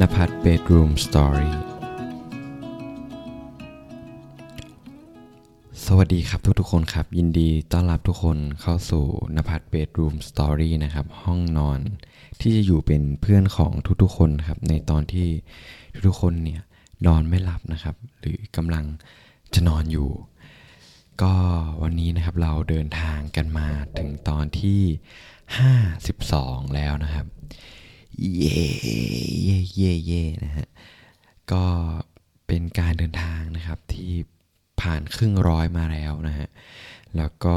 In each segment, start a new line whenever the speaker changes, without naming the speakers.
นภัทร bedroom story สวัสดีครับทุกๆคนครับ ยินดีต้อนรับทุกคนเข้าสู่นภัทร bedroom story นะครับ ห้องนอนที่จะอยู่เป็นเพื่อนของทุกๆคนครับ ในตอนที่ทุกๆคนเนี่ยนอนไม่หลับนะครับ หรือกำลังจะนอนอยู่ ก็วันนี้นะครับเราเดินทางกันมาถึงตอนที่ 52 แล้วนะครับ เย่เย่เย่เย่นะฮะ ก็เป็นการเดินทางนะครับที่ผ่านครึ่งร้อยมาแล้วนะฮะ แล้วก็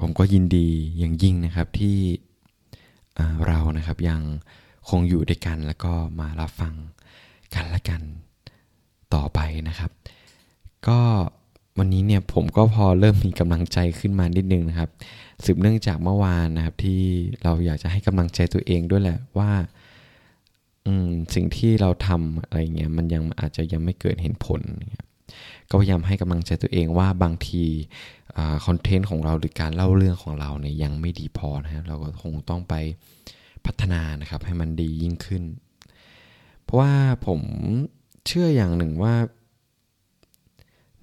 ผมก็ยินดีอย่างยิ่งนะครับที่เรานะครับยังคงอยู่ด้วยกันแล้วก็มารับฟังกันและกันต่อไปนะครับ ก็ วันนี้เนี่ยผมก็พอเริ่มมีกำลังใจขึ้นมานิดนึงนะครับ สืบเนื่องจากเมื่อวานนะครับ ที่เราอยากจะให้กำลังใจตัวเองด้วยแหละว่าสิ่งที่เราทำอะไรเงี้ยมันยังอาจจะยังไม่เกิดเห็นผล ก็พยายามให้กำลังใจตัวเองว่าบางทีคอนเทนต์ของเราหรือการเล่าเรื่องของเราเนี่ยยังไม่ดีพอนะครับเราก็คงต้องไปพัฒนานะครับให้มันดียิ่งขึ้น เพราะว่าผมเชื่ออย่างหนึ่งว่า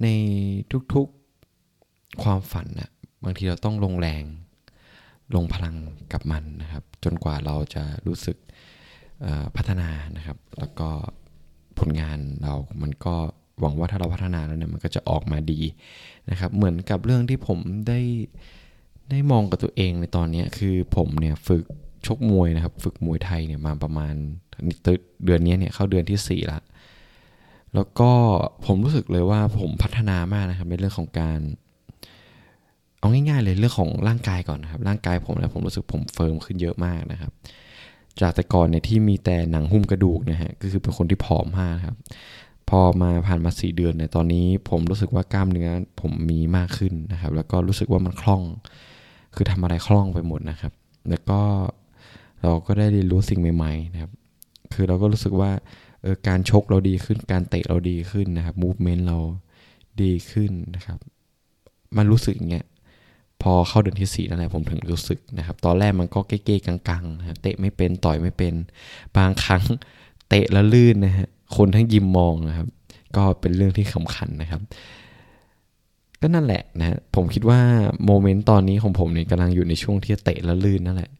ในทุกๆความฝันนะบางทีเราต้องลงแรง ลงพลังกับมันนะครับ จนกว่าเราจะรู้สึกพัฒนานะครับ แล้วก็ผลงานเรา มันก็หวังว่าถ้าเราพัฒนาแล้วเนี่ยมันก็จะออกมาดีนะครับ เหมือนกับเรื่องที่ผมได้ได้มองกับตัวเองในตอนนี้คือผมเนี่ยฝึกชกมวยนะครับ ฝึกมวยไทยเนี่ยมาประมาณเดือนนี้เนี่ยเข้าเดือนที่สี่ละ แล้วก็ผมรู้สึกเลยว่าผมพัฒนามากนะครับในเรื่องของการ เอาง่ายๆเลยเรื่องของร่างกายก่อนนะครับ ร่างกายผมแล้วผมรู้สึกผมเฟิร์มขึ้นเยอะมากนะครับ จากแต่ก่อนเนี่ยที่มีแต่หนังหุ้มกระดูกนะฮะก็คือเป็นคนที่ผอมมากครับ พอมาผ่านมาสี่เดือนเนี่ยตอนนี้ผมรู้สึกว่ากล้ามเนื้อผมมีมากขึ้นนะครับ แล้วก็รู้สึกว่ามันคล่อง คือทำอะไรคล่องไปหมดนะครับ แล้วก็เราก็ได้เรียนรู้สิ่งใหม่ ๆ นะครับ คือเราก็รู้สึกว่า ออการชกเราดีขึ้น การเตะเราดีขึ้นนะครับมูฟเมนต์เราดีขึ้นนะครับ มันรู้สึกอย่างเงี้ยพอเข้าเดือนที่สี่นั่นแหละผมถึงรู้สึกนะครับ ตอนแรกมันก็เก๊ๆกังๆนะเตะไม่เป็นต่อยไม่เป็น บางครั้งเตะแล้วลื่นนะฮะคนทั้งยิมมองนะครับ ก็เป็นเรื่องที่สำคัญนะครับ ก็นั่นแหละนะผมคิดว่าโมเมนต์ตอนนี้ของผมเนี่ยกำลังอยู่ในช่วงที่เตะแล้วลื่นนั่นแหละ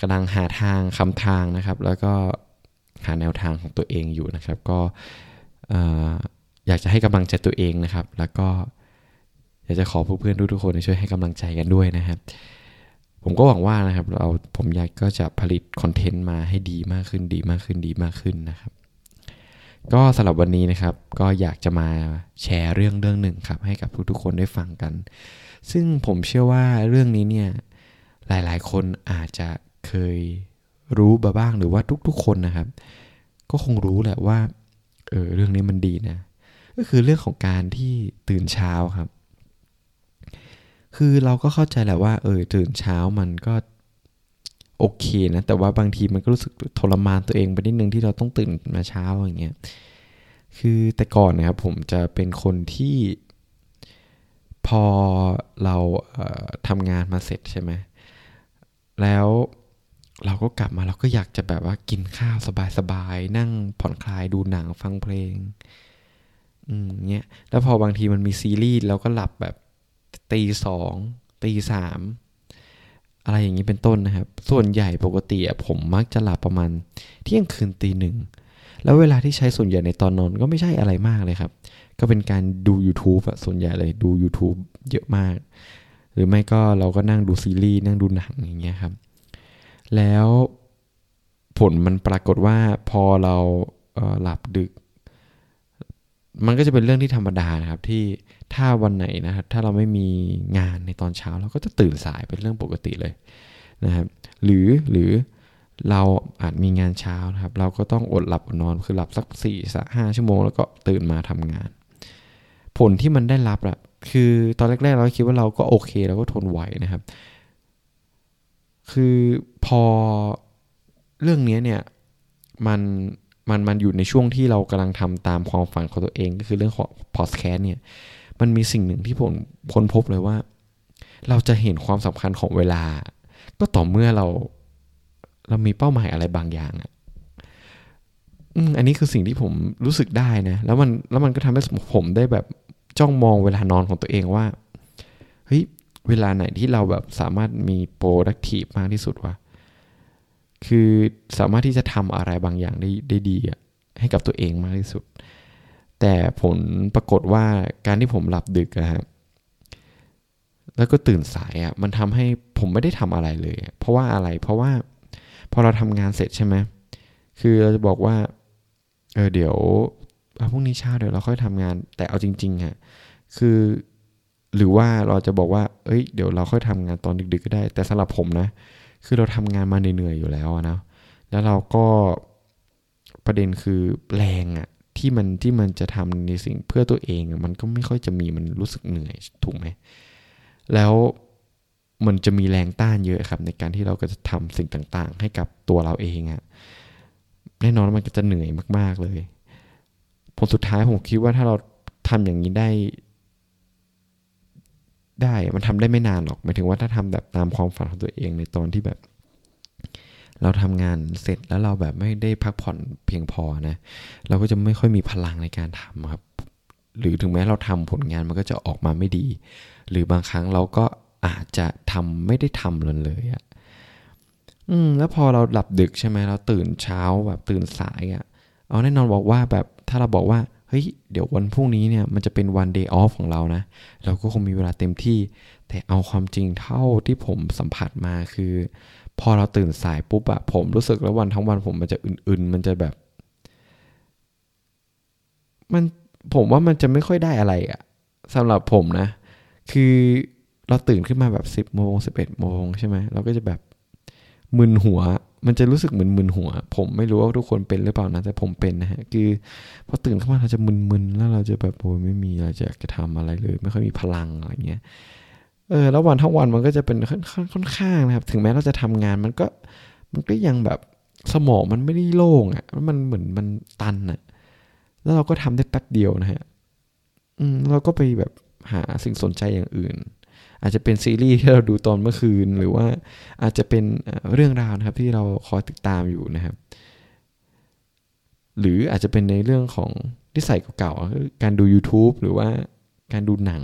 กำลังหาทางคำทางนะครับ แล้วก็ หาแนวทางของตัวเองอยู่นะครับ ก็อยากจะให้กำลังใจตัวเองนะครับ แล้วก็อยากจะขอเพื่อนๆทุกๆคนช่วยให้กำลังใจกันด้วยนะครับ ผมก็หวังว่านะครับ เราผมอยากก็จะผลิตคอนเทนต์มาให้ดีมากขึ้นดีมากขึ้นดีมากขึ้นนะครับ ก็สำหรับวันนี้นะครับ ก็อยากจะมาแชร์เรื่องเรื่องหนึ่งครับ ให้กับทุกๆคนได้ฟังกัน ซึ่งผมเชื่อว่าเรื่องนี้เนี่ยหลายๆ คนอาจจะเคย รู้มาบ้างหรือว่าทุกๆ คนนะครับ ก็คงรู้แหละว่าเออเรื่องนี้มันดีนะ ก็คือเรื่องของการที่ตื่นเช้าครับ คือเราก็เข้าใจแหละว่า เออตื่นเช้ามันก็โอเคนะ แต่ว่าบางทีมันก็รู้สึกทรมานตัวเองไปนิดนึงที่เราต้องตื่นมาเช้าอย่างเงี้ยคือแต่ก่อนนะครับผมจะเป็นคนที่พอเราเทำงานมาเสร็จใช่ไหมแล้ว เราก็กลับมาเราก็อยากจะแบบว่ากินข้าวสบายๆนั่งผ่อนคลายดูหนังฟังเพลง อืมเงี้ยแล้วพอบางทีมันมีซีรีส์เราก็หลับแบบตีสองตีสามอะไรอย่างนี้เป็นต้นนะครับ ส่วนใหญ่ปกติผมมักจะหลับประมาณ เที่ยงคืนตีหนึ่ง แล้วเวลาที่ใช้ส่วนใหญ่ในตอนนอนก็ไม่ใช่อะไรมากเลยครับ ก็เป็นการดู YouTube อะส่วนใหญ่เลยดู YouTube เยอะมาก หรือไม่ก็เราก็นั่งดูซีรีส์นั่งดูหนังอย่างเงี้ยครับ แล้วผลมันปรากฏว่าพอเราเหลับดึก มันก็จะเป็นเรื่องที่ธรรมดานะครับที่ถ้าวันไหนนะครับถ้าเราไม่มีงานในตอนเช้า เราก็จะตื่นสายเป็นเรื่องปกติเลยนะครับหรือหรือเราอาจมีงานเช้านะครับ เราก็ต้องอดหลับอดนอนคือหลับสักสี่สักห้าชั่วโมง แล้วก็ตื่นมาทำงาน ผลที่มันได้รับอะคือตอนแรกๆเราคิดว่าเราก็โอเคเราก็ทนไหวนะครับ คือพอเรื่องนี้เนี่ยมันมันมันอยู่ในช่วงที่เรากำลังทำตามความฝันของตัวเองก็คือเรื่องของพอสแคสเนี่ยมันมีสิ่งหนึ่งที่ผมค้นพบเลยว่า เราจะเห็นความสำคัญของเวลา ก็ต่อเมื่อเราเรามีเป้าหมายอะไรบางอย่างอะอืมอันนี้คือสิ่งที่ผมรู้สึกได้นะ แล้วมันแล้วมันก็ทำให้ผมได้แบบจ้องมองเวลานอนของตัวเองว่าเฮ้ย เวลาไหนที่เราแบบสามารถมี productive มากที่สุดวะคือสามารถที่จะทำอะไรบางอย่างได้ได้ดีอะให้กับตัวเองมากที่สุด แต่ผลปรากฏว่าการที่ผมหลับดึกอะครับแล้วก็ตื่นสายอะ่ะมันทำให้ผมไม่ได้ทำอะไรเลย เพราะว่าอะไรเพราะว่าพอเราทำงานเสร็จใช่ไหมคือเราจะบอกว่าเออเดี๋ยวพรุ่งนี้เช้าเดี๋ยวเราค่อยทำงาน แต่เอาจริงๆอะคือ หรือว่าเราจะบอกว่า เอ้ย เดี๋ยวเราค่อยทำงานตอนดึก ๆ ก็ได้ แต่สำหรับผมนะ คือเราทำงานมาเหนื่อยๆอยู่แล้วนะ แล้วเราก็ประเด็นคือแรงอะที่มันที่มันจะทำในสิ่งเพื่อตัวเอง มันก็ไม่ค่อยจะมีมันรู้สึกเหนื่อยถูกไหม แล้วมันจะมีแรงต้านเยอะครับ ในการที่เราก็จะทำสิ่งต่างๆ ให้กับตัวเราเองอะแน่นอนมันก็จะเหนื่อยมาก ๆเลย ผลสุดท้ายผมคิดว่าถ้าเราทำอย่างนี้ได้ ได้มันทำได้ไม่นานหรอกหมายถึงว่าถ้าทำแบบตามความฝันของตัวเองในตอนที่แบบ เราทำงานเสร็จแล้วเราแบบไม่ได้พักผ่อนเพียงพอนะ เราก็จะไม่ค่อยมีพลังในการทำครับ หรือถึงแม้เราทำผลงานมันก็จะออกมาไม่ดี หรือบางครั้งเราก็อาจจะทำไม่ได้ทำเลยเลยอะอืมแล้วพอเราหลับดึกใช่ไหมเราตื่นเช้าแบบตื่นสายอะ เอาแน่นอนบอกว่าแบบถ้าเราบอกว่า เฮ้ย เดี๋ยววันพรุ่งนี้เนี่ยมันจะเป็นวันเดย์ออฟของเรานะ เราก็คงมีเวลาเต็มที่ แต่เอาความจริงเท่าที่ผมสัมผัสมาคือ พอเราตื่นสายปุ๊บอะผมรู้สึกแล้ววันทั้งวันผมมันจะอื่นๆ มันจะแบบ มันผมว่ามันจะไม่ค่อยได้อะไรอะสำหรับผมนะ คือเราตื่นขึ้นมาแบบสิบโมงสิบเอ็ดโมงใช่ไหมเราก็จะแบบ มึนหัว มันจะรู้สึกเหมือนมึนหัว ผมไม่รู้ว่าทุกคนเป็นหรือเปล่านะ แต่ผมเป็นนะฮะ คือพอตื่นขึ้นมาเราจะมึนๆ แล้วเราจะแบบโอ้ยไม่มีอะไรจะจะทำอะไรเลย ไม่ค่อยมีพลังอะไรเงี้ย เออ แล้ววันทั้งวันมันก็จะเป็นค่อนข้างนะครับ ถึงแม้เราจะทำงานมันก็ มันก็ยังแบบสมองมันไม่ได้โล่งอะ่ะ มันเหมือนมันตันอะ่ะ แล้วเราก็ทำได้แป๊บเดียวนะฮะ อืมเราก็ไปแบบหาสิ่งสนใจอย่างอื่น อาจจะเป็นซีรีส์ที่เราดูตอนเมื่อคืน หรือว่าอาจจะเป็นเรื่องราวนะครับที่เราคอยติดตามอยู่นะครับ หรืออาจจะเป็นในเรื่องของที่ใส่เก่าๆการดู YouTube หรือว่าการดูหนัง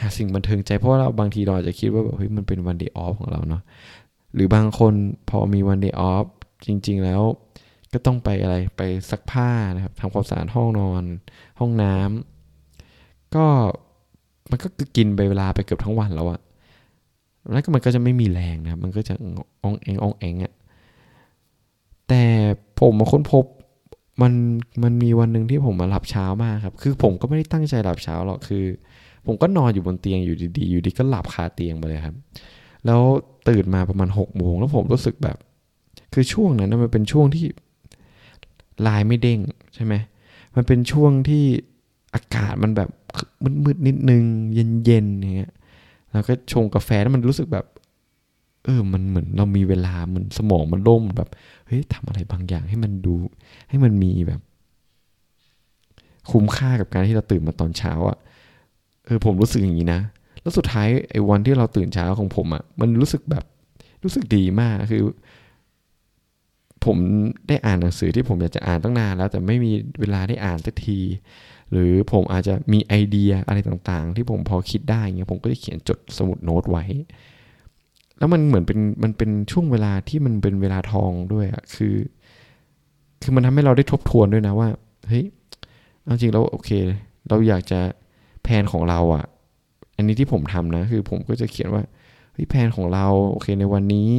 หาสิ่งบันเทิงใจเพราะว่าเราบางทีเราอาจจะคิดว่าแบบเฮ้ยมันเป็นวันเดย์ออฟของเราเนาะหรือบางคนพอมีวันเดย์ออฟจริง ๆ แล้วก็ต้องไปอะไรไปซักผ้านะครับทำความสะอาดห้องนอน ห้องน้ำก็ มันก็กินไปเวลาไปเกือบทั้งวันแล้วอะแล้วก็มันก็จะไม่มีแรงนะมันก็จะอ่องแองอ่องแองอะแต่ผมมาค้นพบมันมันมีวันหนึ่งที่ผมมาหลับเช้ามากครับ คือผมก็ไม่ได้ตั้งใจหลับเช้าหรอกคือ ผมก็นอนอยู่บนเตียงอยู่ดีๆอยู่ดีก็หลับคาเตียงไปเลยครับ แล้วตื่นมาประมาณหกโมงแล้วผมรู้สึกแบบ คือช่วงนั้นมันเป็นช่วงที่ลายไม่เด้งใช่ไหมมันเป็นช่วงที่ อากาศมันแบบมืดๆนิดนึง เย็นๆอย่างเงี้ยแล้วก็ชงกาแฟแล้วมันรู้สึกแบบ เออ มันเหมือนเรามีเวลาเหมือนสมองมันโล่งแบบเฮ้ยทำอะไรบางอย่างให้มันดู ให้มันมีแบบ คุ้มค่ากับการที่เราตื่นมาตอนเช้าอะ่ะเออผมรู้สึกอย่างนี้นะ แล้วสุดท้ายไอ้วันที่เราตื่นเช้าของผมอะ่ะ มันรู้สึกแบบรู้สึกดีมากคือ ผมได้อ่านหนังสือที่ผมอยากจะอ่านตั้งนานแล้ว แต่ไม่มีเวลาได้อ่านสักที หรือผมอาจจะมีไอเดียอะไรต่างๆ ที่ผมพอคิดได้เงี้ยผมก็จะเขียนจดสมุดโน้ตไว้ แล้วมันเหมือนเป็นมันเป็นช่วงเวลาที่มันเป็นเวลาทองด้วยอะคือ คือมันทำให้เราได้ทบทวนด้วยนะว่าเฮ้ยจริงแล้วโอเค เราอยากจะแผนของเราอะอันนี้ที่ผมทำนะ คือผมก็จะเขียนว่าเฮ้ยแผนของเราโอเคในวันนี้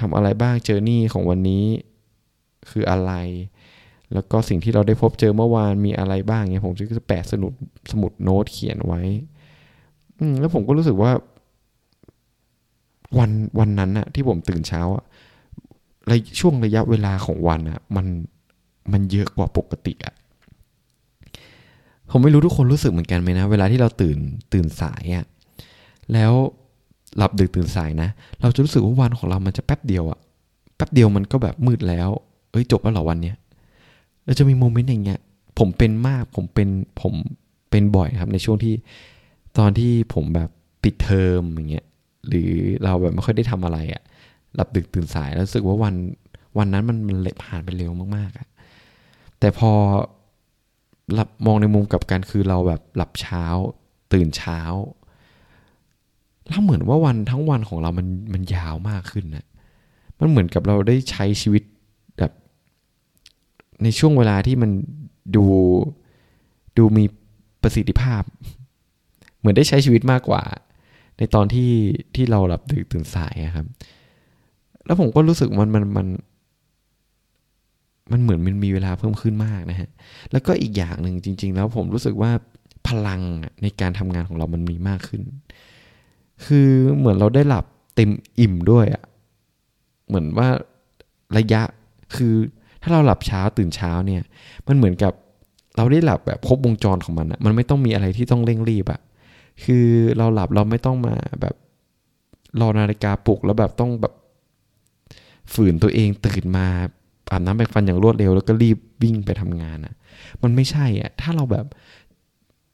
ทำอะไรบ้างเจอร์นี่ของวันนี้คืออะไร แล้วก็สิ่งที่เราได้พบเจอเมื่อวานมีอะไรบ้างเนี่ยผมจะแปะสนุดสมุดโน้ตเขียนไว้ อืแล้วผมก็รู้สึกว่า วันวันนั้นอะที่ผมตื่นเช้าอะในช่วงระยะเวลาของวันอะมันมันเยอะกว่าปกติอะผมไม่รู้ทุกคนรู้สึกเหมือนกันไหมนะ เวลาที่เราตื่นตื่นสายอะแล้วหลับดึกตื่นสายนะ เราจะรู้สึกว่าวันของเรามันจะแป๊บเดียวอะแป๊บเดียวมันก็แบบมืดแล้ว เอ้ยจบแล้วเหรอวันเนี้ย เราจะมีโมเมนต์อย่างเงี้ย ผมเป็นมาก ผมเป็น ผมเป็นบ่อยครับ ในช่วงที่ตอนที่ผมแบบปิดเทอมอย่างเงี้ย หรือเราแบบไม่ค่อยได้ทำอะไรอะ่ะ หลับดึกตื่นสายแล้วรู้สึกว่าวันวันนั้นมันมันเล็ผ่านไปเร็วมากๆอะ่ะ แต่พอหลับมองในมุมกับกันคือเราแบบหลับเช้า ตื่นเช้า แล้วเหมือนว่าวันทั้งวันของเรามันมันยาวมากขึ้นนะมันเหมือนกับเราได้ใช้ชีวิต ในช่วงเวลาที่มันดูดูมีประสิทธิภาพ เหมือนได้ใช้ชีวิตมากกว่า ในตอนที่ที่เราหลับดึกตื่นสายครับ แล้วผมก็รู้สึกมันมันมันมันเหมือนมันมีเวลาเพิ่มขึ้นมากนะฮะ แล้วก็อีกอย่างหนึ่งจริง ๆ แล้วผมรู้สึกว่าพลังในการทำงานของเรามันมีมากขึ้น คือเหมือนเราได้หลับเต็มอิ่มด้วยอะ เหมือนว่าระยะคือ ถ้าเราหลับเช้าตื่นเช้าเนี่ย มันเหมือนกับเราได้หลับแบบครบวงจรของมันอะมันไม่ต้องมีอะไรที่ต้องเร่งรีบอะคือเราหลับเราไม่ต้องมาแบบรอนาฬิกาปลุกแล้วแบบต้องแบบฝืนตัวเองตื่นมาอาบน้ำแปรงฟันอย่างรวดเร็ว แล้วก็รีบวิ่งไปทำงานอะมันไม่ใช่อะถ้าเราแบบ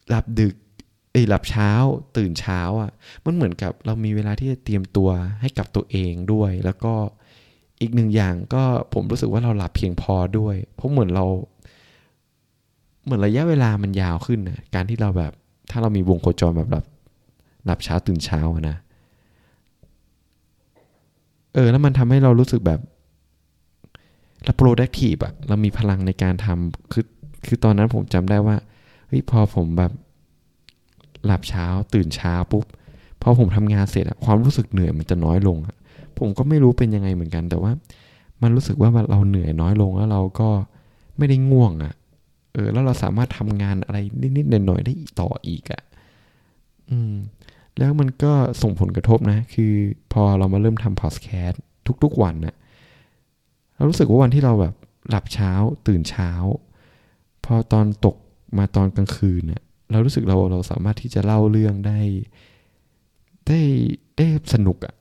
หลับดึกเอ้หลับเช้าตื่นเช้าอะ มันเหมือนกับเรามีเวลาที่จะเตรียมตัวให้กับตัวเองด้วย แล้วก็ อีกหนึ่งอย่างก็ผมรู้สึกว่าเราหลับเพียงพอด้วย เพราะเหมือนเรา เหมือนระยะเวลามันยาวขึ้นนะการที่เราแบบ ถ้าเรามีวงโคจรแบบหลับหลับเช้าตื่นเช้านะเออแล้วมันทำให้เรารู้สึกแบบเรา productive อะเรามีพลังในการทำคือคือตอนนั้นผมจำได้ว่าเฮ้ยพอผมแบบหลับเช้าตื่นเช้าปุ๊บพอผมทำงานเสร็จอะความรู้สึกเหนื่อยมันจะน้อยลงอะ ผมก็ไม่รู้เป็นยังไงเหมือนกัน แต่ว่า มันรู้สึกว่าเราเหนื่อยน้อยลงแล้วเราก็ไม่ได้ง่วงอะเออ แล้วเราสามารถทำงานอะไรนิดๆหน่อยๆได้ต่ออีกอะอืม แล้วมันก็ส่งผลกระทบนะ คือพอเรามาเริ่มทำพอดแคสต์ทุก ๆ วันนะเรารู้สึกว่าวันที่เราแบบหลับเช้าตื่นเช้า พอตอนตกมาตอนกลางคืนเนี่ยเรารู้สึกเราเราสามารถที่จะเล่าเรื่องได้ ได้ได้สนุกอะ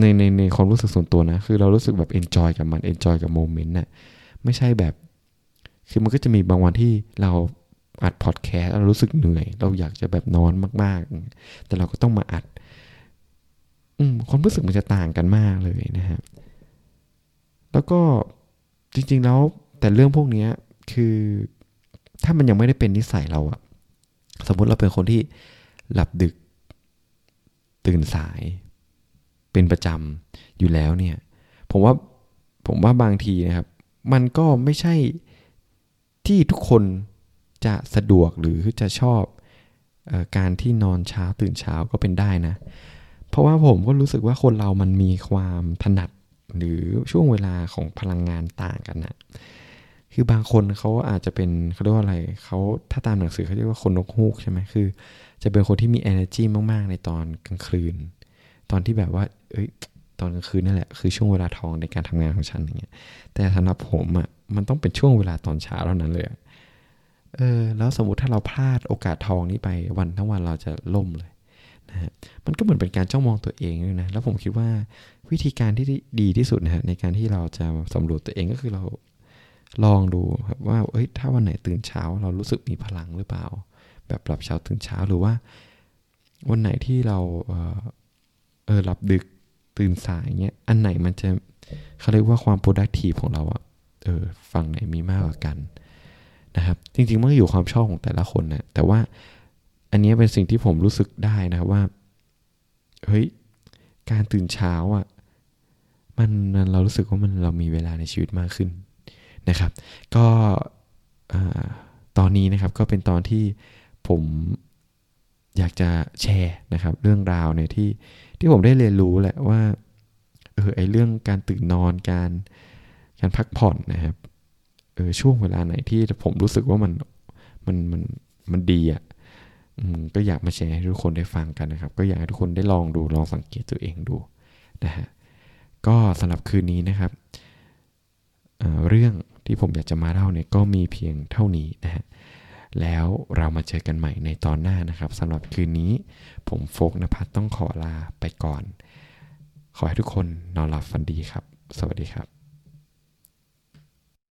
ในในในความรู้สึกส่วนตัวนะ คือเรารู้สึกแบบ enjoy กับมัน enjoy กับ moment น่ะไม่ใช่แบบ คือมันก็จะมีบางวันที่เราอัดพอดแคสต์เรารู้สึกเหนื่อย เราอยากจะแบบนอนมาก ๆ แต่เราก็ต้องมาอัด อืมความรู้สึกมันจะต่างกันมากเลยนะฮะแล้วก็จริง ๆ แล้วแต่เรื่องพวกนี้คือถ้ามันยังไม่ได้เป็นนิสัยเราอะสมมติเราเป็นคนที่หลับดึกตื่นสาย เป็นประจำอยู่แล้วเนี่ยผมว่าผมว่าบางทีนะครับ มันก็ไม่ใช่ที่ทุกคนจะสะดวกหรือจะชอบออการที่นอนเช้าตื่นเช้าก็เป็นได้นะ เพราะว่าผมก็รู้สึกว่าคนเรามันมีความถนัดหรือช่วงเวลาของพลังงานต่างกันนะคือบางคนเขาอาจจะเป็นเขาเรียกว่าอะไรเขาถ้าตามหนังสือเขาเรียกว่าคนนกฮูกใช่ไหมคือ จะเป็นคนที่มี energy มาก ๆ ในตอนกลางคืน ตอนที่แบบว่า เอ้ยตอนกลางคืนนั่นแหละคือช่วงเวลาทองในการทำงานของฉันอย่างเงี้ยแต่สำหรับผมอะ่ะมันต้องเป็นช่วงเวลาตอนเช้าเท่านั้นเลยเออแล้วสมมติถ้าเราพลาดโอกาสทองนี้ไปวันทั้งวันเราจะล่มเลยนะฮะมันก็เหมือนเป็นการจ้องมองตัวเองด้วยนะแล้วผมคิดว่าวิธีการที่ดีที่สุดนะฮะในการที่เราจะสำรวจตัวเองก็คือเราลองดูครับว่าเอ้ยถ้าวันไหนตื่นเช้าเรารู้สึกมีพลังหรือเปล่า แบบหลับเช้าตื่นเช้าหรือว่า วันไหนที่เราเออหลับดึก ตื่นสายเงี้ย อันไหนมันจะเขาเรียกว่าความ productive ของเราอะเออฝั่งไหนมีมากกว่ากันนะครับ จริงๆมันอยู่ความชอบของแต่ละคนนะแต่ว่าอันนี้เป็นสิ่งที่ผมรู้สึกได้นะว่า เฮ้ย การตื่นเช้าอะ่ะมันเรารู้สึกว่ามันเรามีเวลาในชีวิตมากขึ้นนะครับ ก็ตอนนี้นะครับก็เป็นตอนที่ผมอยากจะแชร์นะครับ เรื่องราวเนี่ยที่ ที่ผมได้เรียนรู้แหละว่าเออไอเรื่องการตื่นนอนการการพักผ่อนนะครับเออช่วงเวลาไหนที่ผมรู้สึกว่ามันมันมันมันดีอะ่ะก็อยากมาแชร์ให้ทุกคนได้ฟังกันนะครับ ก็อยากให้ทุกคนได้ลองดูลองสังเกตตัวเองดูนะฮะก็สำหรับคืนนี้นะครับเเรื่องที่ผมอยากจะมาเล่าเนี่ยก็มีเพียงเท่านี้นะฮะ แล้วเรามาเจอกันใหม่ในตอนหน้านะครับสำหรับคืนนี้ผมโฟกนภัทรต้องขอลาไปก่อน ขอให้ทุกคนนอนหลับฝันดีครับ สวัสดีครับ